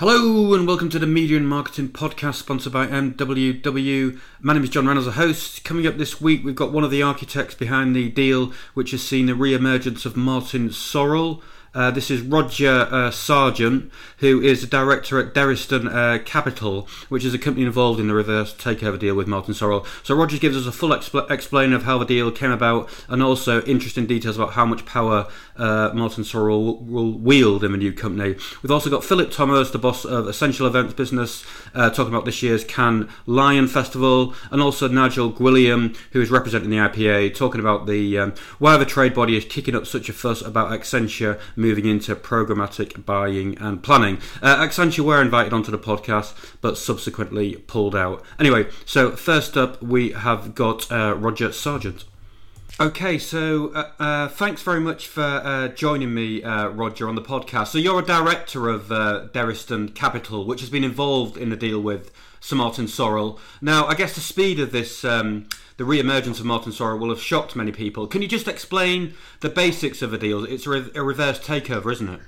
Hello and welcome to the Media and Marketing Podcast sponsored by MWW. My name is John Reynolds, a host. Coming up this week, we've got one of the architects behind the deal, which has seen the re emergence of Martin Sorrell. Uh, this is Roger uh, Sargent, who is the director at Derriston uh, Capital, which is a company involved in the reverse takeover deal with Martin Sorrell. So Roger gives us a full expl- explain of how the deal came about, and also interesting details about how much power uh, Martin Sorrell will, wield in the new company. We've also got Philip Thomas, the boss of Ascential Events Business, uh, talking about this year's Cannes Lion Festival, and also Nigel Gwilliam, who is representing the IPA, talking about the um, why the trade body is kicking up such a fuss about Accenture moving into programmatic buying and planning. Uh, Accenture were invited onto the podcast, but subsequently pulled out. Anyway, so first up we have got uh, Roger Sargent. Okay, so uh, uh, thanks very much for uh, joining me, uh, Roger, on the podcast. So you're a director of uh, Derriston Capital, which has been involved in the deal with Sir Martin Sorrell. Now, I guess the speed of this, um, the re-emergence of Martin Sorrell, will have shocked many people. Can you just explain the basics of the deal? It's a, re- a reverse takeover, isn't it?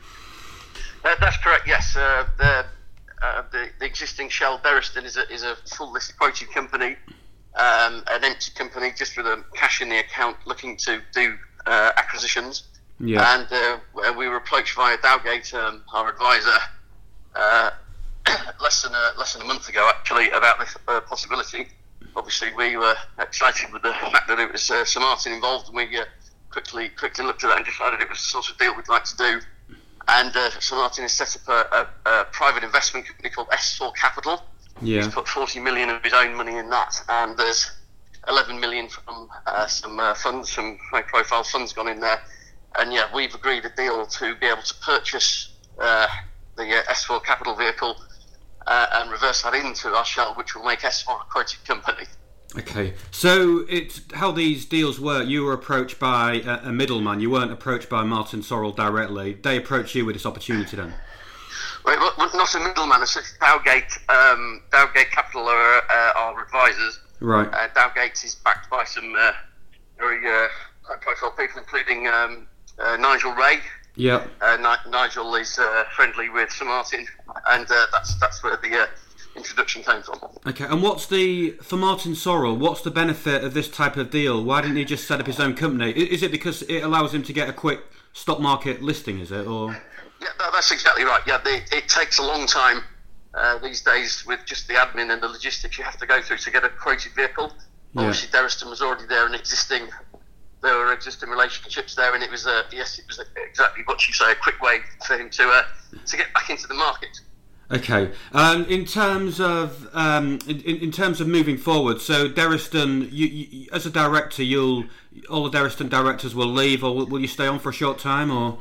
Uh, that's correct. Yes, the, the, the existing Shell Derriston is a is a full listed quoted company um, an empty company just with a cash in the account looking to do uh, acquisitions. Yeah. And uh, we were approached via Dowgate, um, our advisor, uh, less than a, less than a month ago, actually, about this uh, possibility. Obviously, we were excited with the fact that it was uh, Sir Martin involved, and we uh, quickly quickly looked at that and decided it was the sort of deal we'd like to do. And Sir Martin has set up a, a, a private investment company called S4 Capital, yeah. He's put 40 million of his own money in that, and there's 11 million from uh, some uh, funds, some high profile funds gone in there. And yeah, we've agreed a deal to be able to purchase uh, the uh, S4 capital vehicle uh, and reverse that into our shell, which will make S4 a quoted company. Okay, so it's how these deals work. You were approached by a, a middleman. You weren't approached by Martin Sorrell directly. They approached you with this opportunity then. Right, well, not a middleman. It's Dowgate. Um, Dowgate Capital are uh, our advisors. Right. Uh, Dowgate is backed by some uh, very uh, high-profile people, including um, uh, Nigel Wray. Yeah. Uh, Ni- Nigel is uh, friendly with Sir Martin, and that's that's where the introduction came from. Okay, and what's the for Martin Sorrell? What's the benefit of this type of deal? Why didn't he just set up his own company? Is it because it allows him to get a quick stock market listing? Is it or? Yeah, that's exactly right. Yeah, they, it takes a long time uh, these days with just the admin and the logistics you have to go through to get a quoted vehicle. Yeah. Obviously, Derriston was already there and existing. There were existing relationships there, and it was a yes, it was a, exactly what you say, a quick way for him to uh, to get back into the market. Okay. Um, in terms of um, in, in terms of moving forward, so Derriston, you, you, as a director, you'll all the Derriston directors will leave, or will, will you stay on for a short time, or?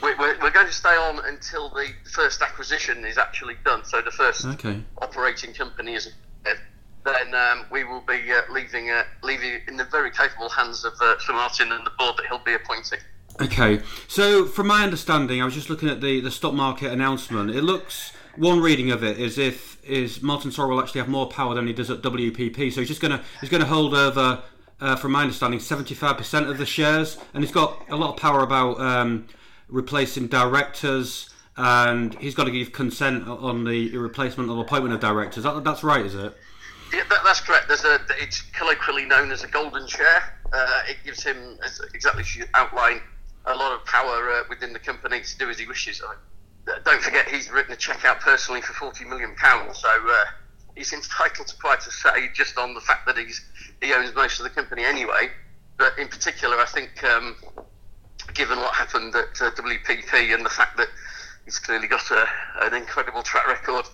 We're, we're, going to stay on until the first acquisition is actually done. So the first okay. operating company is then um, we will be uh, leaving uh, leaving in the very capable hands of uh, Sir Martin and the board that he'll be appointing. Okay, so from my understanding, I was just looking at the, the stock market announcement. It looks one reading of it is if is Martin Sorrell will actually have more power than he does at WPP. So he's just gonna he's gonna hold over, uh, from my understanding, seventy five percent of the shares, and he's got a lot of power about. Um, replacing directors, and he's got to give consent on the replacement or appointment of directors. That, that's right, is it? Yeah, that, that's correct. There's a, it's colloquially known as a golden chair. Uh, it gives him, as exactly as you outlined, a lot of power uh, within the company to do as he wishes. Uh, don't forget, he's written a cheque out personally for forty million pounds, so uh, he's entitled to quite a say just on the fact that he's he owns most of the company anyway. But in particular, I think um, given what happened at uh, WPP and the fact that he's clearly got a, an incredible track record,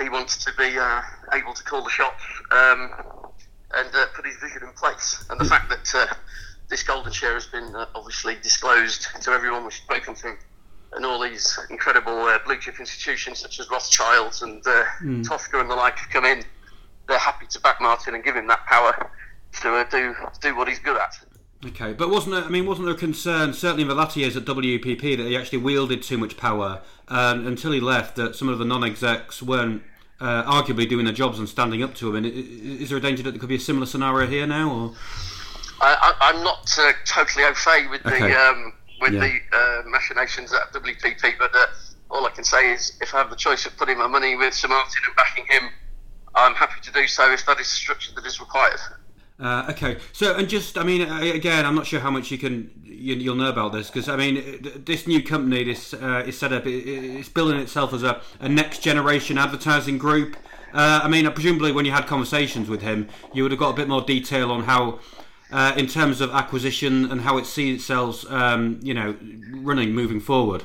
he wants to be uh, able to call the shots um, and uh, put his vision in place. And the fact that uh, this golden share has been uh, obviously disclosed to everyone we've spoken to, and all these incredible uh, blue chip institutions such as Rothschilds and mm. Tosca and the like have come in, they're happy to back Martin and give him that power to do do what he's good at. Okay, but wasn't there, I mean, wasn't there a concern, certainly in the latter years at WPP, that he actually wielded too much power um, until he left, that some of the non execs weren't uh, arguably doing their jobs and standing up to him? And is there a danger that there could be a similar scenario here now? Or? I, am not uh, totally au fait with okay. the um, with yeah. the uh, machinations at WPP, but uh, all I can say is if I have the choice of putting my money with Sir Martin and backing him, I'm happy to do so if that is the structure that is required. Uh, okay, so and just I mean again, I'm not sure how much you can you, will know about this because I mean this new company, this uh, is set up, it, it's building itself as a, a next generation advertising group. Uh, I mean, presumably when you had conversations with him, you would have got a bit more detail on how, uh, in terms of acquisition and how it sees itself, um, you know, running moving forward.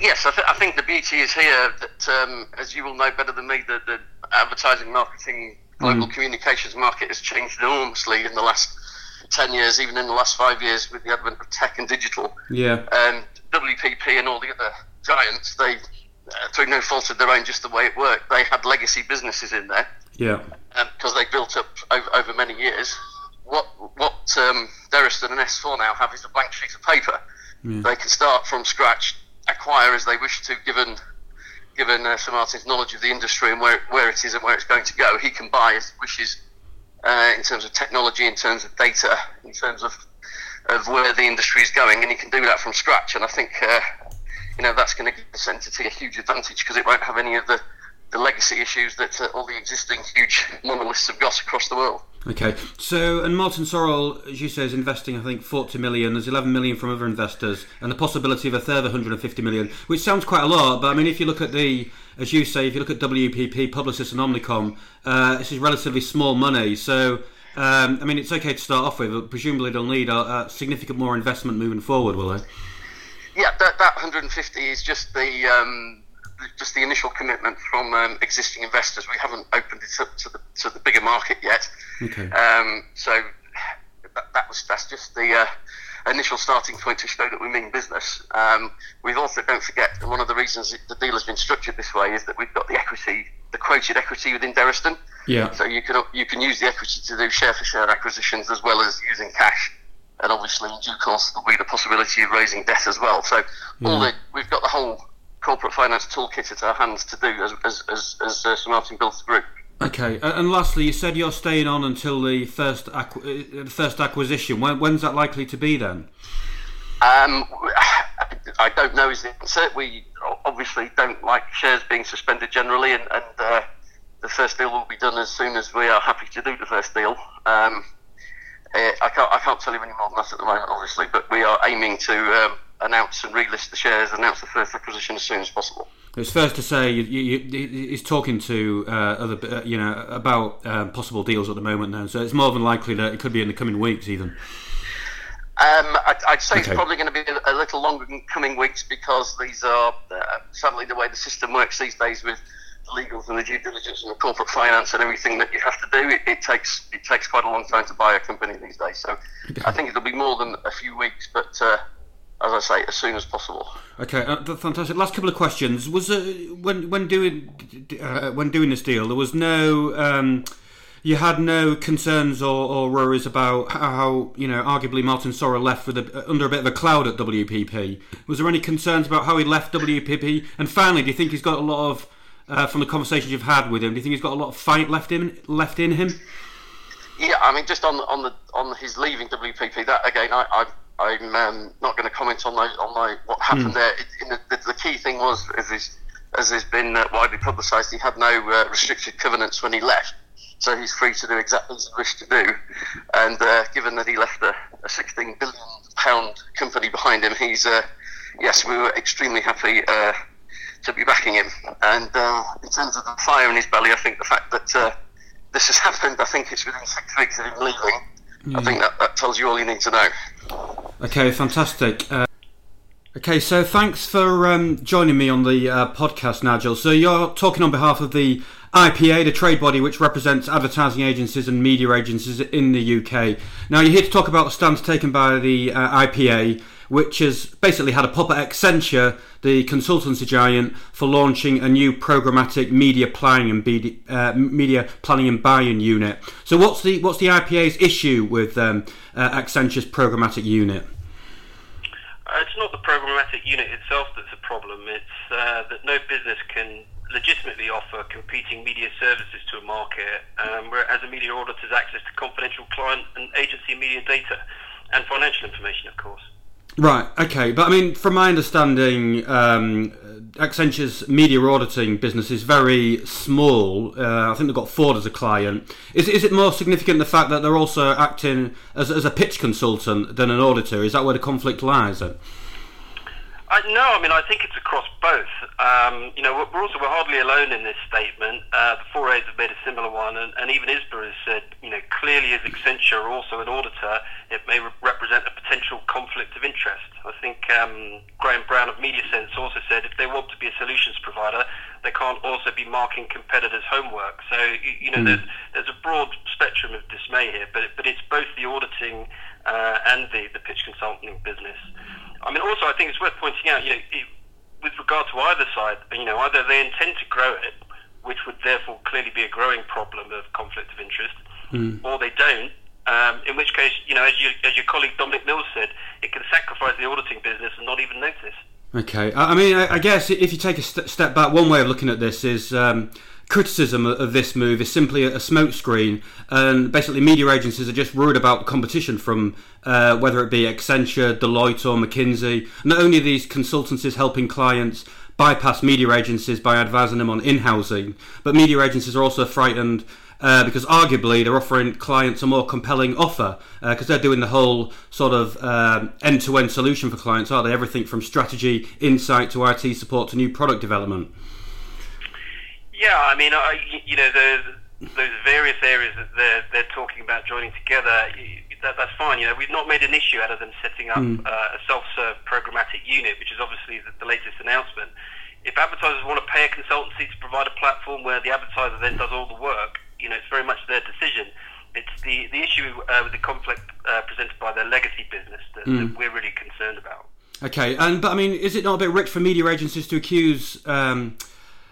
Yes, I, th- I, think the beauty is here that, um, as you will know better than me, that the advertising, marketing, global mm. communications market has changed enormously in the last 10 years, even in the last five years with the advent of tech and digital. Yeah. And WPP and all the other giants, they, uh, through no fault of their own, just the way it worked, they had legacy businesses in there. Yeah. Because um, they built up over, over many years. What what um, Derriston and S4 now have is a blank sheet of paper. Yeah. They can start from scratch, acquire as they wish to, given given uh, Sir Martin's knowledge of the industry and where, where it is and where it's going to go, he can buy he wishes uh, in terms of technology, in terms of data, in terms of of where the industry is going, and he can do that from scratch. And I think uh, you know that's going to give this entity a huge advantage because it won't have any of the the legacy issues that uh, all the existing huge monoliths have got across the world. Okay, so and Martin Sorrell, as you say, is investing I think 40 million. There's 11 million from other investors, and the possibility of a further 150 million, which sounds quite a lot. But I mean, if you look at the, as you say, if you look at WPP, Publicis, and Omnicom, uh, this is relatively small money. So um, I mean, it's okay to start off with, but presumably they'll need a, a significant more investment moving forward, will they? Yeah, that, that 150 is just the um, just the initial commitment from um, existing investors. We haven't opened it up to the to the bigger market yet. Okay. Um, so that, that, was that's just the uh, initial starting point to show that we mean business. Um, we've also don't forget, one of the reasons the deal has been structured this way is that we've got the equity, the quoted equity within Derriston. Yeah. So you can you can use the equity to do share for share acquisitions as well as using cash. And obviously, in due course, there'll be the possibility of raising debt as well. So, yeah. all the, we've got the whole corporate finance toolkit at our hands to do as, as, as, as uh, Sir Martin builds the group. Okay, and lastly, you said you're staying on until the first acqu- uh, first acquisition. When, when's that likely to be then? Um, I don't know is the answer. We obviously don't like shares being suspended generally, and, and uh, the first deal will be done as soon as we are happy to do the first deal. Um, uh, I can't I can't tell you any more than that at the moment, obviously, but we are aiming to um, announce and relist the shares, announce the first acquisition as soon as possible. It's fair to say you, you, you, he's talking to uh, other, uh, you know, about uh, possible deals at the moment now. So it's more than likely that it could be in the coming weeks, even. Um, I'd, I'd, say okay. it's probably going to be a, little longer in coming weeks because these are uh, sadly the way the system works these days with the legals and the due diligence and the corporate finance and everything that you have to do. It, it takes it takes quite a long time to buy a company these days. So okay. I think it'll be more than a few weeks, but uh, as I say, as soon as possible. Okay, uh, fantastic. Last couple of questions. Was uh, when when doing uh, when doing this deal, there was no. Um, you had no concerns or, or, worries about how you know arguably Martin Sorrell left with a, under a bit of a cloud at WPP. Was there any concerns about how he left WPP? And finally, do you think he's got a lot of uh, from the conversations you've had with him? Do you think he's got a lot of fight left in left in him? Yeah, I mean, just on on the on his leaving WPP, that again, I, I I'm um, not going to comment on those, on what happened mm. there. It, the, the, the, key thing was, as, is, as has been uh, widely publicised, he had no uh, restricted covenants when he left, so he's free to do exactly as he wished to do. And uh, given that he left a, a 16 billion pound company behind him, he's uh, yes, we were extremely happy uh, to be backing him. And uh, in terms of the fire in his belly, I think the fact that this has happened, I think it's within six weeks of him leaving. I think that, that tells you all you need to know. Okay, fantastic. Uh, okay, so thanks for um, joining me on the uh, podcast, Nigel. So you're talking on behalf of the IPA, the trade body which represents advertising agencies and media agencies in the UK. Now, you're here to talk about the stance taken by the uh, IPA, which has basically had a pop at Accenture, the consultancy giant, for launching a new programmatic media planning and uh, media planning and buying unit. So, what's the what's the IPA's issue with um, uh, Accenture's programmatic unit? Uh, it's not the programmatic unit itself that's a problem. It's uh, that no business can legitimately offer competing media services to a market, um, whereas a media auditor has access to confidential client and agency media data and financial information, of course. Right. Okay. But I mean, from my understanding, um, Accenture's media auditing business is very small. Uh, I think they've got Ford as a client. Is, is it more significant the fact that they're also acting as, as a pitch consultant than an auditor? Is that where the conflict lies? Uh, no, I mean I think it's across both. Um, you know, we're also we're hardly alone in this statement. Uh, the four A's have made a similar one, and, and even ISBA has said, you know, clearly as Accenture also an auditor, it may re- potential conflict of interest. I think um, Graham Brown of MediaSense also said if they want to be a solutions provider, they can't also be marking competitors' homework. So you, you know, mm. there's there's a broad spectrum of dismay here, but but it's both the auditing uh, and the the pitch consulting business. I mean, also, I think it's worth pointing out, you know, it, with regard to either side, you know, either they intend to grow it, which would therefore clearly be a growing problem of conflict of interest, mm. or they don't. Um, in which case, you know, as, you, as your colleague Dominic Mills said, it can sacrifice the auditing business and not even notice. Okay, I mean, I guess if you take a st- step back, one way of looking at this is um, criticism of this move is simply a smokescreen, and basically media agencies are just worried about competition from uh, whether it be Accenture, Deloitte, or McKinsey. Not only these consultancies helping clients bypass media agencies by advising them on in-housing, but media agencies are also frightened. Uh, because arguably they're offering clients a more compelling offer because uh, they're doing the whole sort of um, end-to-end solution for clients, aren't they? Everything from strategy, insight to IT support to new product development. Yeah, I mean, I, you know, those, those various areas that they're, they're talking about joining together, that, that's fine. You know, we've not made an issue out of them setting up mm. uh, a self-serve programmatic unit, which is obviously the, the latest announcement. If advertisers want to pay a consultancy to provide a platform where the advertiser then does all the work, you know, it's very much their decision. It's the, the issue uh, with the conflict uh, presented by their legacy business that, mm. that, we're really concerned about. Okay, and but I mean, is it not a bit rich for media agencies to accuse um,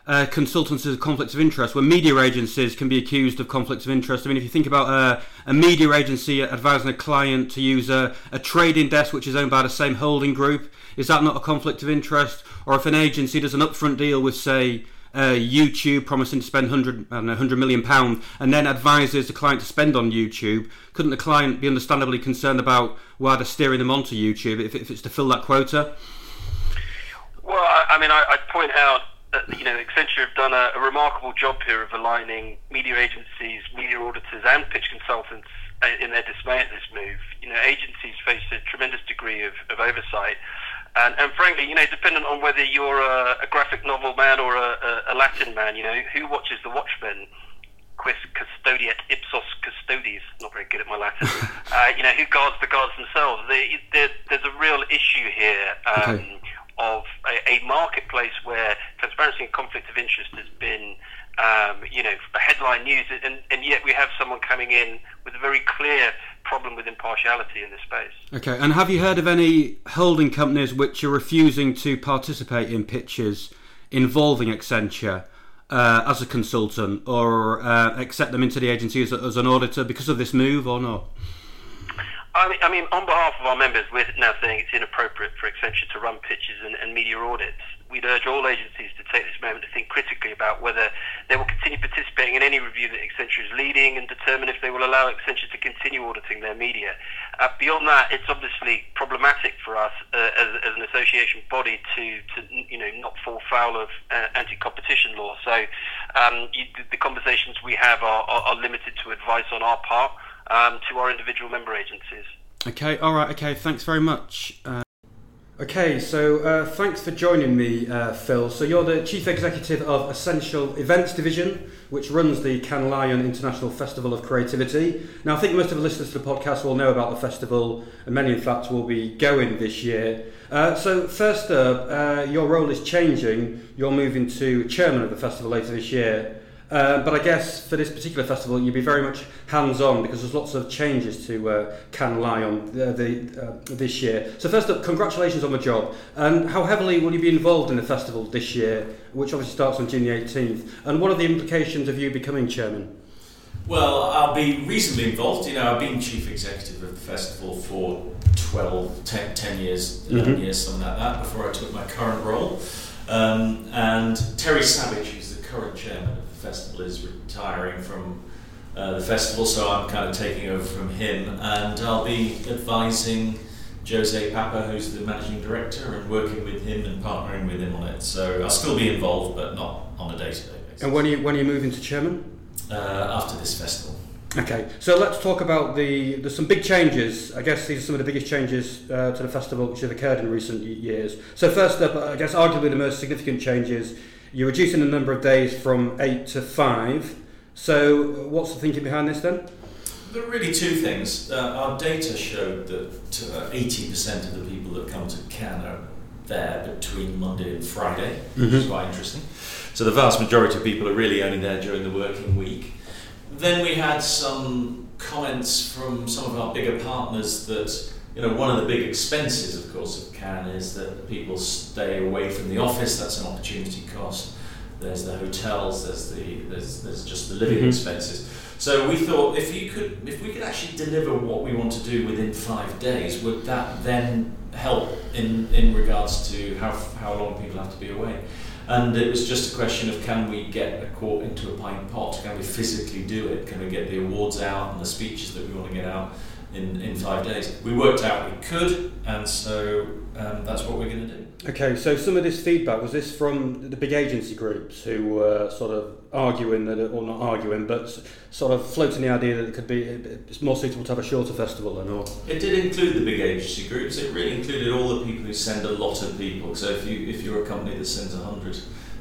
uh, consultants of conflicts of interest, when media agencies can be accused of conflicts of interest. I mean, if you think about a media agency advising a client to use a, a, trading desk which is owned by the same holding group, is that not a conflict of interest? Or if an agency does an upfront deal with, say, uh, YouTube, promising to spend 100, know, 100 million pounds and then advises the client to spend on YouTube, couldn't the client be understandably concerned about why they're steering them onto YouTube if, if it's to fill that quota? Well, I, I mean, I, I'd point out that you know Accenture have done a, a, remarkable job here of aligning media agencies, media auditors, and pitch consultants uh, in their dismay at this move. You know, agencies face a tremendous degree of, of oversight, and, and, frankly, you know, dependent on whether you're a, a graphic novel man or a, a, Latin man, you know, who watches The Watchmen? Quis custodiet ipsos custodes. Not very good at my Latin. uh, you know, who guards the guards themselves? there's a real issue here. Um, okay of a, a, marketplace where transparency and conflict of interest has been, um, you know, a headline news, and, and yet we have someone coming in with a very clear problem with impartiality in this space. Okay, and have you heard of any holding companies which are refusing to participate in pitches involving Accenture? Uh, as a consultant, or uh, accept them into the agency as, as an auditor because of this move, or not? I mean, I mean, on behalf of our members, we're now saying it's inappropriate for Accenture to run pitches and, and, media audits. We'd urge all agencies to take this moment to think critically about whether they will continue participating in any review that Accenture is leading and determine if they will allow Accenture to continue auditing their media. Uh, beyond that, it's obviously problematic for us uh, as, as, an association body to, to, you know, not fall foul of uh, anti-competition law. So um, you, the conversations we have are, are, are limited to advice on our part um, to our individual member agencies. Okay, all right, okay, thanks very much. Uh, okay, so uh, thanks for joining me, uh, Phil. So you're the Chief Executive of Ascential Events Division, which runs the Cannes Lion International Festival of Creativity. Now, I think most of the listeners to the podcast will know about the festival, and many, in fact, will be going this year. Uh, so, first up, uh, your role is changing. You're moving to chairman of the festival later this year. Uh, but I guess for this particular festival, you'd be very much hands-on because there's lots of changes to uh, Cannes Lion uh, the, uh, this year. So first up, congratulations on the job. And how heavily will you be involved in the festival this year, which obviously starts on June the 18th? And what are the implications of you becoming chairman? Well, I'll be reasonably involved. You know, I've been chief executive of the festival for 12, 10, 10 years, 11 mm-hmm. years, something like that, before I took my current role. Um, and Terry Savage, who's the current chairman festival is retiring from uh, the festival, so I'm kind of taking over from him, and I'll be advising Jose Papa, who's the managing director, and working with him and partnering with him on it. So I'll still be involved, but not on a day to day basis. And when are you, when are you moving to chairman? Uh, after this festival. Okay, so let's talk about the. There's some big changes. I guess these are some of the biggest changes uh, to the festival which have occurred in recent years. So first up, I guess arguably the most significant changes. You're reducing the number of days from eight to five. So what's the thinking behind this then? There are really two things. Uh, our data showed that uh, 80% of the people that come to Cannes are there between Monday and Friday, mm-hmm. which is quite interesting. So the vast majority of people are really only there during the working week. Then we had some comments from some of our bigger partners that you know one of the big expenses, of course, of Cannes is that people stay away from the office. That's an opportunity cost. There's the hotels. There's the there's, there's just the living mm-hmm. expenses. So we thought if you could if we could actually deliver what we want to do within five days, would that then help in in regards to how how long people have to be away? And it was just a question of can we get a quart into a pint pot? Can we physically do it? Can we get the awards out and the speeches that we want to get out in, in five days? We worked out we could, and so um, that's what we're going to do. Okay, so some of this feedback was this from the big agency groups who were sort of arguing that, or not arguing, but sort of floating the idea that it could be it's more suitable to have a shorter festival than all. It did include the big agency groups. It really included all the people who send a lot of people. So if you if you're a company that sends a hundred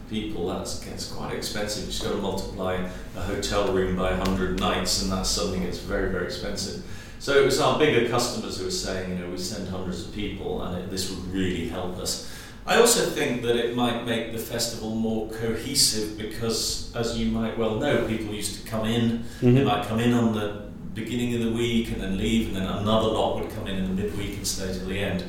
people, that's gets quite expensive. You've got to multiply a hotel room by hundred nights, and that's something that's very very expensive. So it was our bigger customers who were saying, you know, we send hundreds of people, and it, this would really help us. I also think that it might make the festival more cohesive because, as you might well know, people used to come in. Mm-hmm. They might come in on the beginning of the week and then leave, and then another lot would come in in the midweek and stay till the end.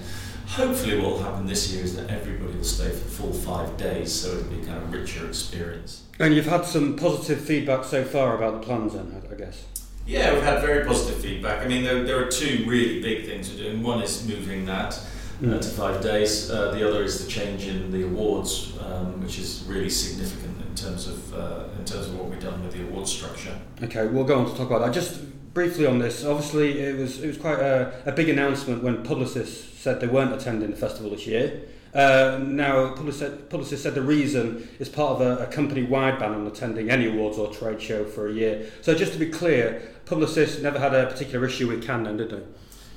Hopefully, what will happen this year is that everybody will stay for full five days, so it'll be kind of richer experience. And you've had some positive feedback so far about the plans, then, I guess. Yeah, we've had very positive feedback. I mean, there, there are two really big things we're doing. One is moving that mm. to five days. Uh, the other is the change in the awards, um, which is really significant in terms of uh, in terms of what we've done with the award structure. Okay, we'll go on to talk about that. Just briefly on this, obviously it was it was quite a, a big announcement when Publicis said they weren't attending the festival this year. Uh, now, Publicis said the reason is part of a, a company-wide ban on attending any awards or trade show for a year. So, just to be clear, Publicis never had a particular issue with Cannes, did they?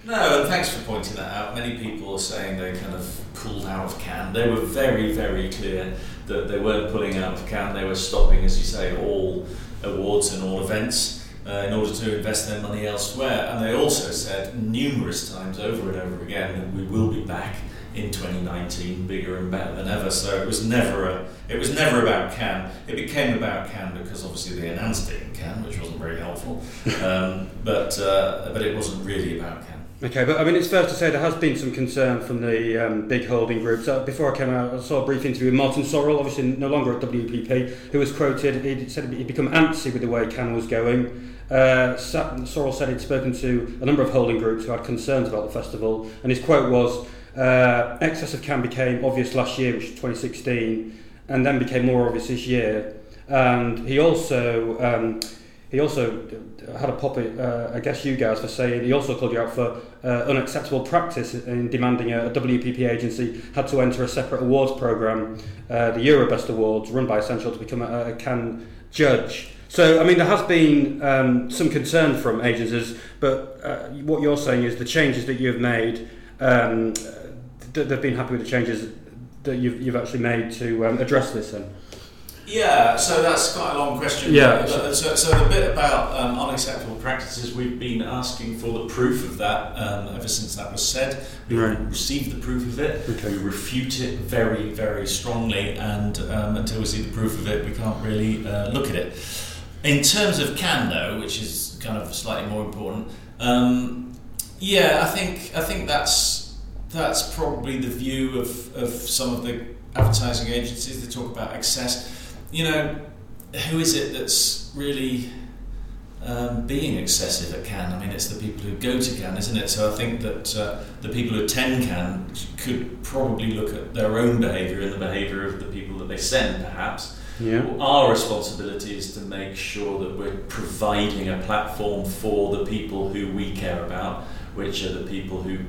No, and thanks for pointing that out. Many people are saying they kind of pulled out of Cannes. They were very, very clear that they weren't pulling out of Cannes. They were stopping, as you say, all awards and all events uh, in order to invest their money elsewhere. And they also said numerous times over and over again that we will be back in 2019, bigger and better than ever. So it was never a, it was never about Cannes. It became about Cannes because obviously they announced it in Cannes, which wasn't very helpful. Um, but uh, but it wasn't really about Cannes. Okay, but I mean, it's fair to say there has been some concern from the um, big holding groups. Uh, before I came out, I saw a brief interview with Martin Sorrell, obviously no longer at WPP, who was quoted. He said he'd become antsy with the way Cannes was going. Uh, Sorrell said he'd spoken to a number of holding groups who had concerns about the festival, and his quote was, uh, "Excess of Cannes became obvious last year, which was 2016, and then became more obvious this year." And he also um, he also had a pop uh, I guess you guys for saying he also called you out for uh, unacceptable practice in demanding a, a, WPP agency had to enter a separate awards program, uh, the Eurobest Awards, run by Ascential to become a, a Cannes judge. So, I mean, there has been um, some concern from agencies, but uh, what you're saying is the changes that you've made, um, they've been happy with the changes that you've, you've actually made to um, address this then? Yeah, so that's quite a long question. Yeah. So, so the bit about um, unacceptable practices, we've been asking for the proof of that um, ever since that was said. We right. received the proof of it. Okay. We refute it very, very strongly, and um, until we see the proof of it, we can't really uh, look at it. In terms of Cannes though, which is kind of slightly more important, um, yeah, I think I think that's that's probably the view of, of some of the advertising agencies. They talk about excess you know, who is it that's really um, being excessive at Cannes? I mean, it's the people who go to Cannes, isn't it? So I think that uh, the people who attend Cannes could probably look at their own behaviour and the behaviour of the people that they send, perhaps. Yeah. Our responsibility is to make sure that we're providing a platform for the people who we care about, which are the people who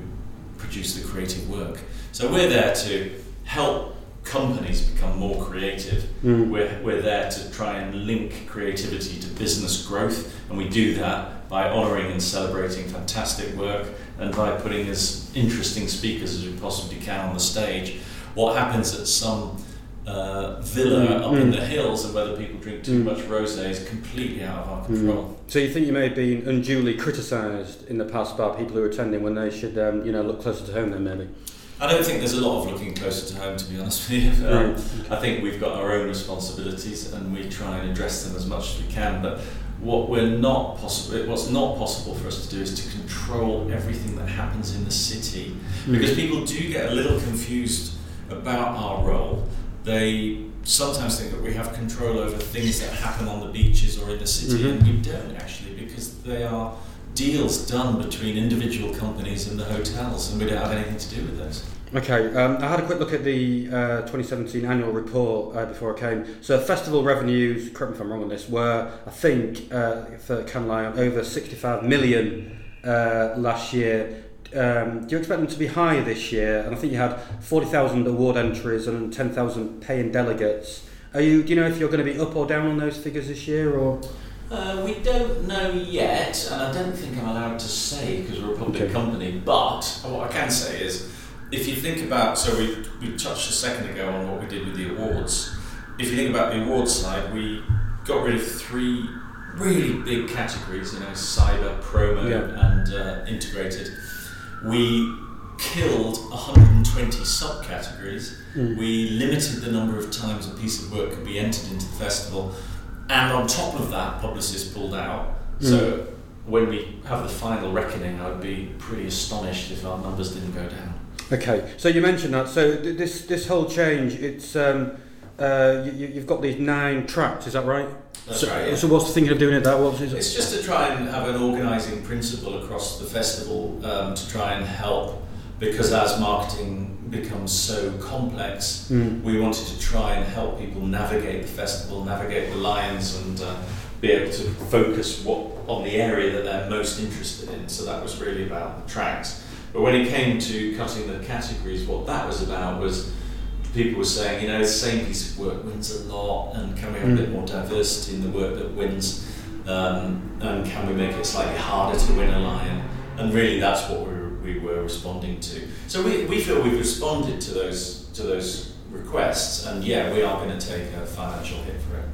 produce the creative work. So we're there to help companies become more creative. Mm. We're, we're there to try and link creativity to business growth, and we do that by honouring and celebrating fantastic work and by putting as interesting speakers as we possibly can on the stage. What happens at some uh, villa mm. up mm. in the hills and whether people drink too mm. much rosé is completely out of our control. So you think you may have been unduly criticised in the past by people who are attending when they should, um, you know, look closer to home then maybe? I don't think there's a lot of looking closer to home, to be honest with you. Um, right. I think we've got our own responsibilities and we try and address them as much as we can. But what we're not possible, what's not possible for us to do is to control everything that happens in the city, mm. because people do get a little confused about our role they sometimes think that we have control over things that happen on the beaches or in the city, mm-hmm. and we don't actually because they are deals done between individual companies and the hotels, and we don't have anything to do with those. Okay, um, I had a quick look at the uh, 2017 annual report uh, before I came. So, festival revenues, correct me if I'm wrong on this, were, I think, uh, for Cannes Lion, over 65 million uh, last year um, do you expect them to be higher this year? And I think you had 40,000 award entries and 10,000 paying delegates. Are you? Do you know if you're going to be up or down on those figures this year, or? Uh, we don't know yet, and I don't think I'm allowed to say because we're a public okay. company. But what I can say is, if you think about, so we we touched a second ago on what we did with the awards. If you think about the awards side, we got rid of three really big categories, you know, cyber, promo, yeah. and uh, integrated we killed 120 subcategories. Mm. We limited the number of times a piece of work could be entered into the festival, and on top of that, Publicis pulled out. Mm. So when we have the final reckoning, I would be pretty astonished if our numbers didn't go down. Okay, so you mentioned that. So th- this this whole change, it's um, uh, you, have got these nine tracks. Is that right? That's so, right. So what's the thinking of doing it that? It? It's just to try and have an organising principle across the festival um, to try and help because as marketing becomes so complex, mm. we wanted to try and help people navigate the festival, navigate the lines, and uh, be able to focus what on the area that they're most interested in. So that was really about the tracks. But when it came to cutting the categories, what that was about was people were saying, you know, the same piece of work wins a lot, and can we have mm. a bit more diversity in the work that wins? Um, and can we make it slightly harder to win a lion? And really, that's what we were, we were responding to. So we, we feel we've responded to those to those requests, and yeah, we are going to take a financial hit for it.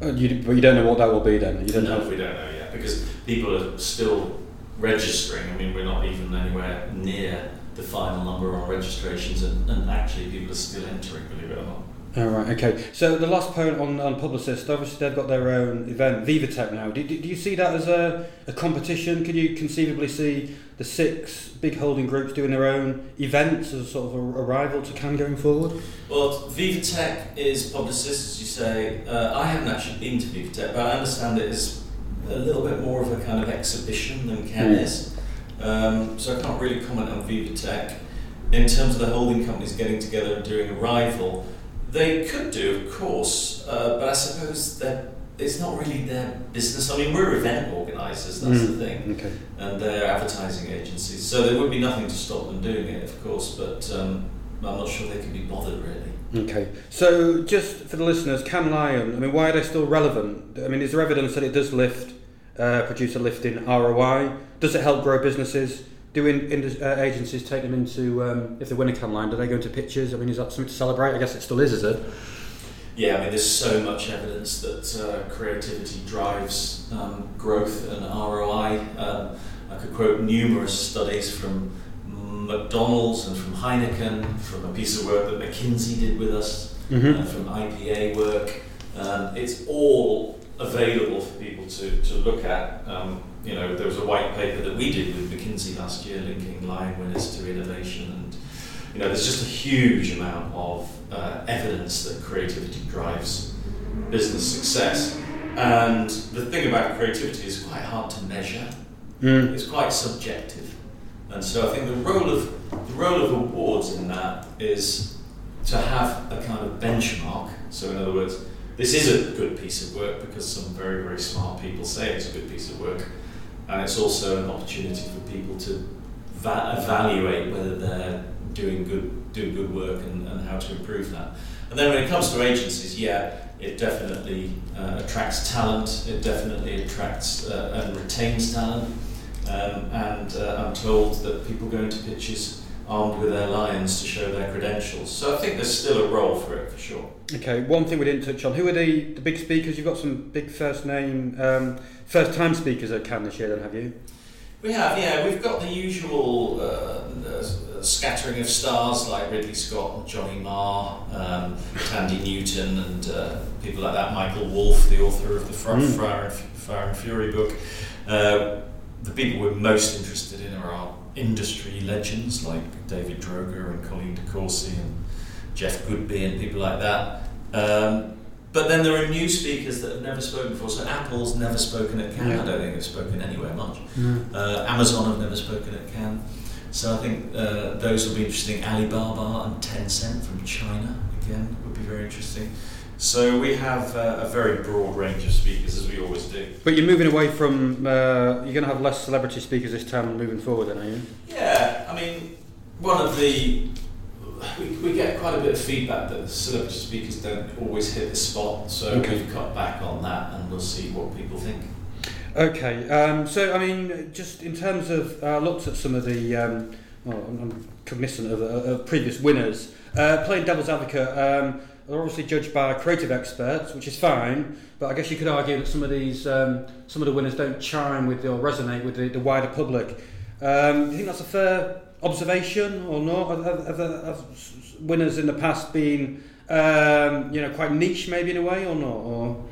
Uh, you, but you don't know what that will be then. You don't no, know. we don't know yet because people are still registering. I mean, we're not even anywhere near the final number on registrations, and, and actually people are still entering, believe it or not. All oh, right, okay. So the last point on, on Publicis, obviously they've got their own event, VivaTech now. Do, do, do you see that as a, a competition? Could you conceivably see the six big holding groups doing their own events as sort of a, a rival to Cannes going forward? Well, VivaTech is Publicis, as you say. Uh, I haven't actually been to VivaTech, but I understand it is a little bit more of a kind of exhibition than Cannes mm. is. Um, so I can't really comment on VivaTech. In terms of the holding companies getting together and doing a rival, they could do, of course, uh, but I suppose that it's not really their business. I mean, we're event organisers, that's mm. the thing, okay. and they're advertising agencies, so there would be nothing to stop them doing it, of course, but um, I'm not sure they can be bothered really. Okay, so just for the listeners, Cannes Lion, I mean, why are they still relevant? I mean, is there evidence that it does lift, uh, produce a lift in ROI? Does it help grow businesses? Do in, in, uh, agencies take them into um, if they win a Cannes Lion? Do they go into pitches? I mean, is that something to celebrate? I guess it still is, is it? Yeah, I mean, there's so much evidence that uh, creativity drives um, growth and ROI. Um, I could quote numerous studies from McDonald's and from Heineken, from a piece of work that McKinsey did with us, mm-hmm. uh, from IPA work. Um, it's all available for people to, to look at. Um, you know, there was a white paper that we did with McKinsey last year linking Lion winners to innovation, and you know, there's just a huge amount of uh, evidence that creativity drives business success. And the thing about creativity is quite hard to measure. Mm. It's quite subjective, and so I think the role of the role of awards in that is to have a kind of benchmark. So, in other words, this is a good piece of work because some very, very smart people say it's a good piece of work. And it's also an opportunity for people to va- evaluate whether they're doing good doing good work and, and how to improve that. And then when it comes to agencies, yeah, it definitely uh, attracts talent. It definitely attracts uh, and retains talent. Um, and uh, I'm told that people go into pitches armed with their lions to show their credentials. So I think there's still a role for it for sure. Okay, one thing we didn't touch on: who are the, the big speakers? You've got some big first name, um, first time speakers at Cannes this year, then have you? We have, yeah. We've got the usual uh, uh, scattering of stars like Ridley Scott and Johnny Marr, um, Thandie Newton, and uh, people like that. Michael Wolff, the author of the Fire, mm. Fire, and, Fire and Fury book. Uh, the people we're most interested in are our industry legends like David Droga and Colleen DeCourcy and Jeff Goodby and people like that. Um, but then there are new speakers that have never spoken before. So Apple's never spoken at Cannes. Yeah. I don't think they've spoken anywhere much. Mm. Uh, Amazon have never spoken at Cannes. So I think uh, those will be interesting. Alibaba and Tencent from China again would be very interesting. So we have uh, a very broad range of speakers as we always do. But you're moving away from. Uh, you're going to have less celebrity speakers this time moving forward, then, are you? Yeah, I mean, one of the we, we get quite a bit of feedback that the celebrity speakers don't always hit the spot, so okay. we've cut back on that and we'll see what people think. Okay, um, so I mean, just in terms of, I uh, looked at some of the, um, well, I'm cognizant of, of previous winners. Uh, playing devil's advocate, um, they're obviously judged by creative experts, which is fine, but I guess you could argue that some of these, um, some of the winners don't chime with or resonate with the, the wider public. Um, do you think that's a fair observation or not? Have, have, have winners in the past been, um, you know, quite niche maybe in a way or not? Or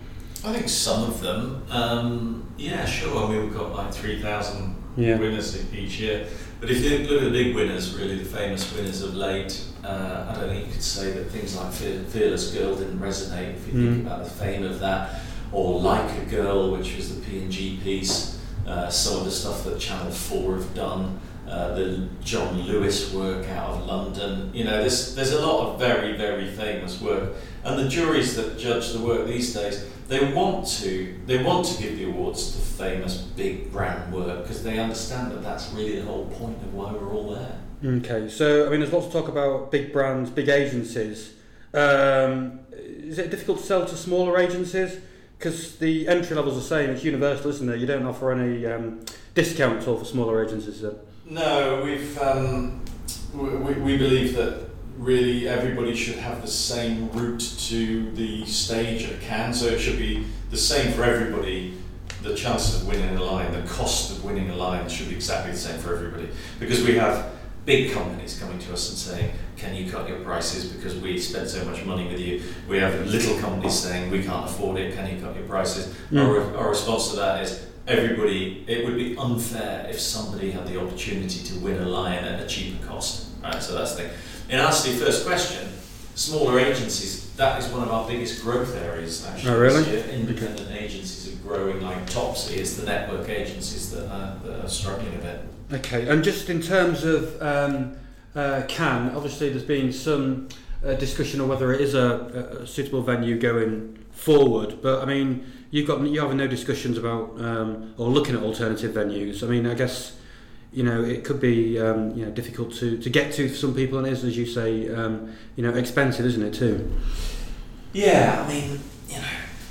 I think some of them. Um, yeah, sure. We've got like three thousand yeah. winners each year. But if you look at the big winners, really the famous winners of late, uh, I don't think you could say that things like Fearless Girl didn't resonate if you mm. think about the fame of that, or Like a Girl, which was the P&G piece, uh, some of the stuff that Channel 4 have done. Uh, the John Lewis work out of London. You know, there's there's a lot of very very famous work, and the juries that judge the work these days, they want to they want to give the awards to famous big brand work because they understand that that's really the whole point of why we're all there. Okay, so I mean, there's lots of talk about big brands, big agencies. Um, is it difficult to sell to smaller agencies? Because the entry level's the same; it's universal, isn't it? You don't offer any um, at all for smaller agencies. Then. No, we've um, we, we believe that really everybody should have the same route to the stage at Cannes, so it should be the same for everybody. The chances of winning a lion, the cost of winning a lion should be exactly the same for everybody because we have big companies coming to us and saying, "Can you cut your prices because we spent so much money with you?" We have little companies saying, "We can't afford it. Can you cut your prices?" Mm. Our, our response to that is, everybody, it would be unfair if somebody had the opportunity to win a lion at a cheaper cost. Right, so that's the thing. In answer to your first question, smaller agencies, that is one of our biggest growth areas actually. Oh, really? Independent okay. agencies growing like topsy. It's the network agencies that are, that are struggling a bit. Okay, and just in terms of um, uh, Cannes, obviously there's been some uh, discussion on whether it is a, a suitable venue going forward, but I mean, you've got you having no discussions about um, or looking at alternative venues. I mean, I guess you know it could be um, you know difficult to, to get to for some people, and is as you say, um, you know, expensive, isn't it too? Yeah, I mean, you know,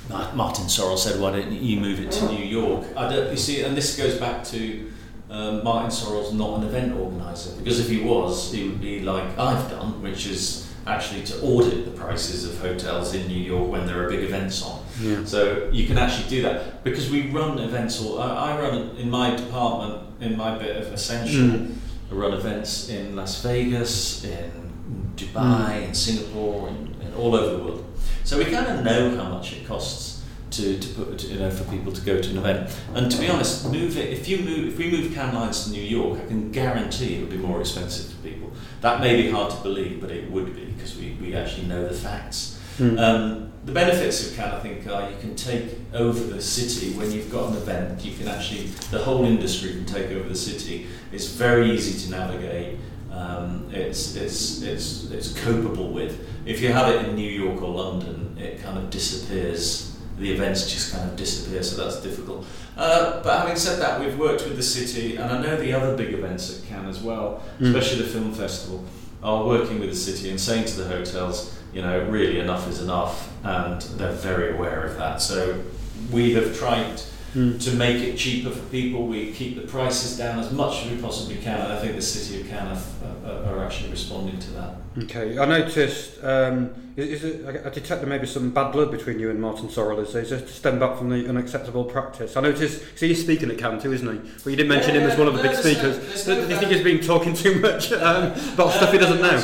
Martin Sorrell said, "Why don't you move it to New York?" I don't. You see, and this goes back to. Um, Martin Sorrell's not an event organizer because if he was, he would be like I've done, which is actually to audit the prices of hotels in New York when there are big events on. Yeah. So you can actually do that because we run events. All I run in my department in my bit of Ascential. Mm. I run events in Las Vegas, in Dubai, mm. in Singapore, and, all over the world. So we kind of know how much it costs to, to put you know for people to go to an event. And to be honest, move it if you move if we move Cannes Lions to New York, I can guarantee it would be more expensive for people. That may be hard to believe, but it would be because we, we actually know the facts. Mm. Um, the benefits of Cannes, I think, are you can take over the city when you've got an event. You can actually, the whole industry can take over the city. It's very easy to navigate. Um, it's, it's, it's, it's copable with. If you have it in New York or London, it kind of disappears the events just kind of disappear, so that's difficult. Uh, but having said that, we've worked with the city, and I know the other big events at Cannes as well, mm. especially the film festival, are working with the city and saying to the hotels, you know, really enough is enough, and they're very aware of that. So we have tried mm. to make it cheaper for people. We keep the prices down as much as we possibly can, and I think the city of Cannes are actually responding to that. Okay, I noticed. Um, is, is it, I detected maybe some bad blood between you and Martin Sorrell. Is it to stem back from the unacceptable practice? I noticed. See, he's speaking at Cannes too, isn't he? Well, you didn't mention yeah, him as one of the no, big speakers. No, do you think he's been talking too much um, about stuff he doesn't know?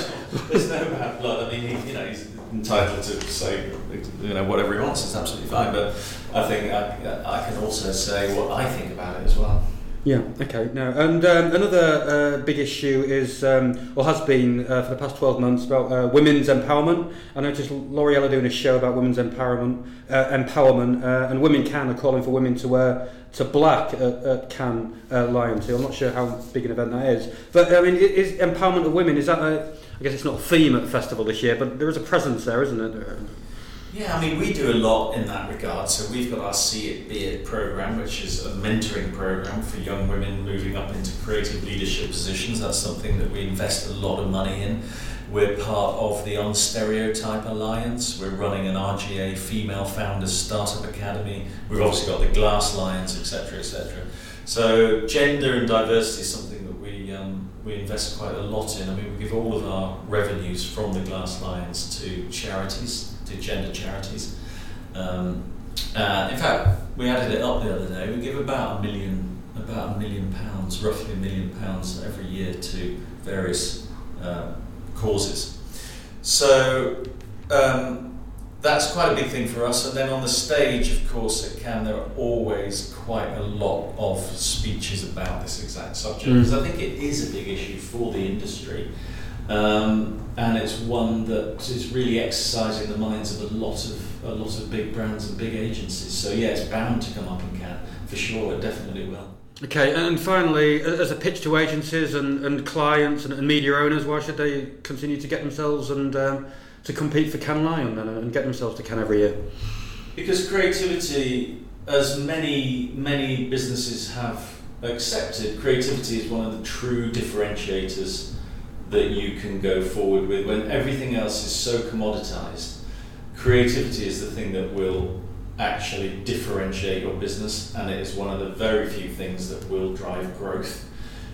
There's no bad blood. I mean, he, you know, he's entitled to say you know whatever he wants. It's absolutely fine. But I think I, I can also say what I think about it as well. Yeah, okay, no. And um, another uh, big issue is, um, or has been uh, for the past 12 months, about uh, women's empowerment. I noticed L'Oreal are doing a show about women's empowerment, uh, empowerment uh, and Women Can are calling for women to wear to black at, at Cannes uh, Lion Tail. I'm not sure how big an event that is. But, I mean, is empowerment of women, is that a, I guess it's not a theme at the festival this year, but there is a presence there, isn't it? Yeah, I mean, we do a lot in that regard. So we've got our See It, Be It program, which is a mentoring program for young women moving up into creative leadership positions. That's something that we invest a lot of money in. We're part of the Unstereotype Alliance. We're running an R/GA Female Founders Startup Academy. We've obviously got the Glass Lions, etc., etc. So gender and diversity is something that we um, we invest quite a lot in. I mean, we give all of our revenues from the Glass Lions to charities to gender charities. Um, uh, in fact, we added it up the other day. We give about a million, about a million pounds, roughly a million pounds every year to various uh, causes. So um, that's quite a big thing for us. And then on the stage, of course, at Cannes, there are always quite a lot of speeches about this exact subject mm. because I think it is a big issue for the industry. Um, and it's one that is really exercising the minds of a lot of a lot of big brands and big agencies. So yeah, it's bound to come up in Cannes for sure. It definitely will. Okay, and finally, as a pitch to agencies and, and clients and, and media owners, why should they continue to get themselves and um, to compete for Cannes Lion and, and get themselves to Cannes every year? Because creativity, as many many businesses have accepted, creativity is one of the true differentiators that you can go forward with when everything else is so commoditized. Creativity is the thing that will actually differentiate your business, and it is one of the very few things that will drive growth.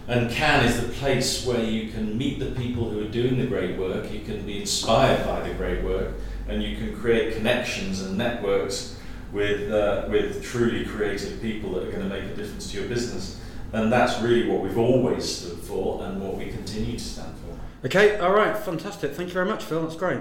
And Cannes is the place where you can meet the people who are doing the great work, you can be inspired by the great work, and you can create connections and networks with, uh, with truly creative people that are going to make a difference to your business. And that's really what we've always stood for and what we continue to stand for. Okay, all right, fantastic. Thank you very much, Phil. That's great.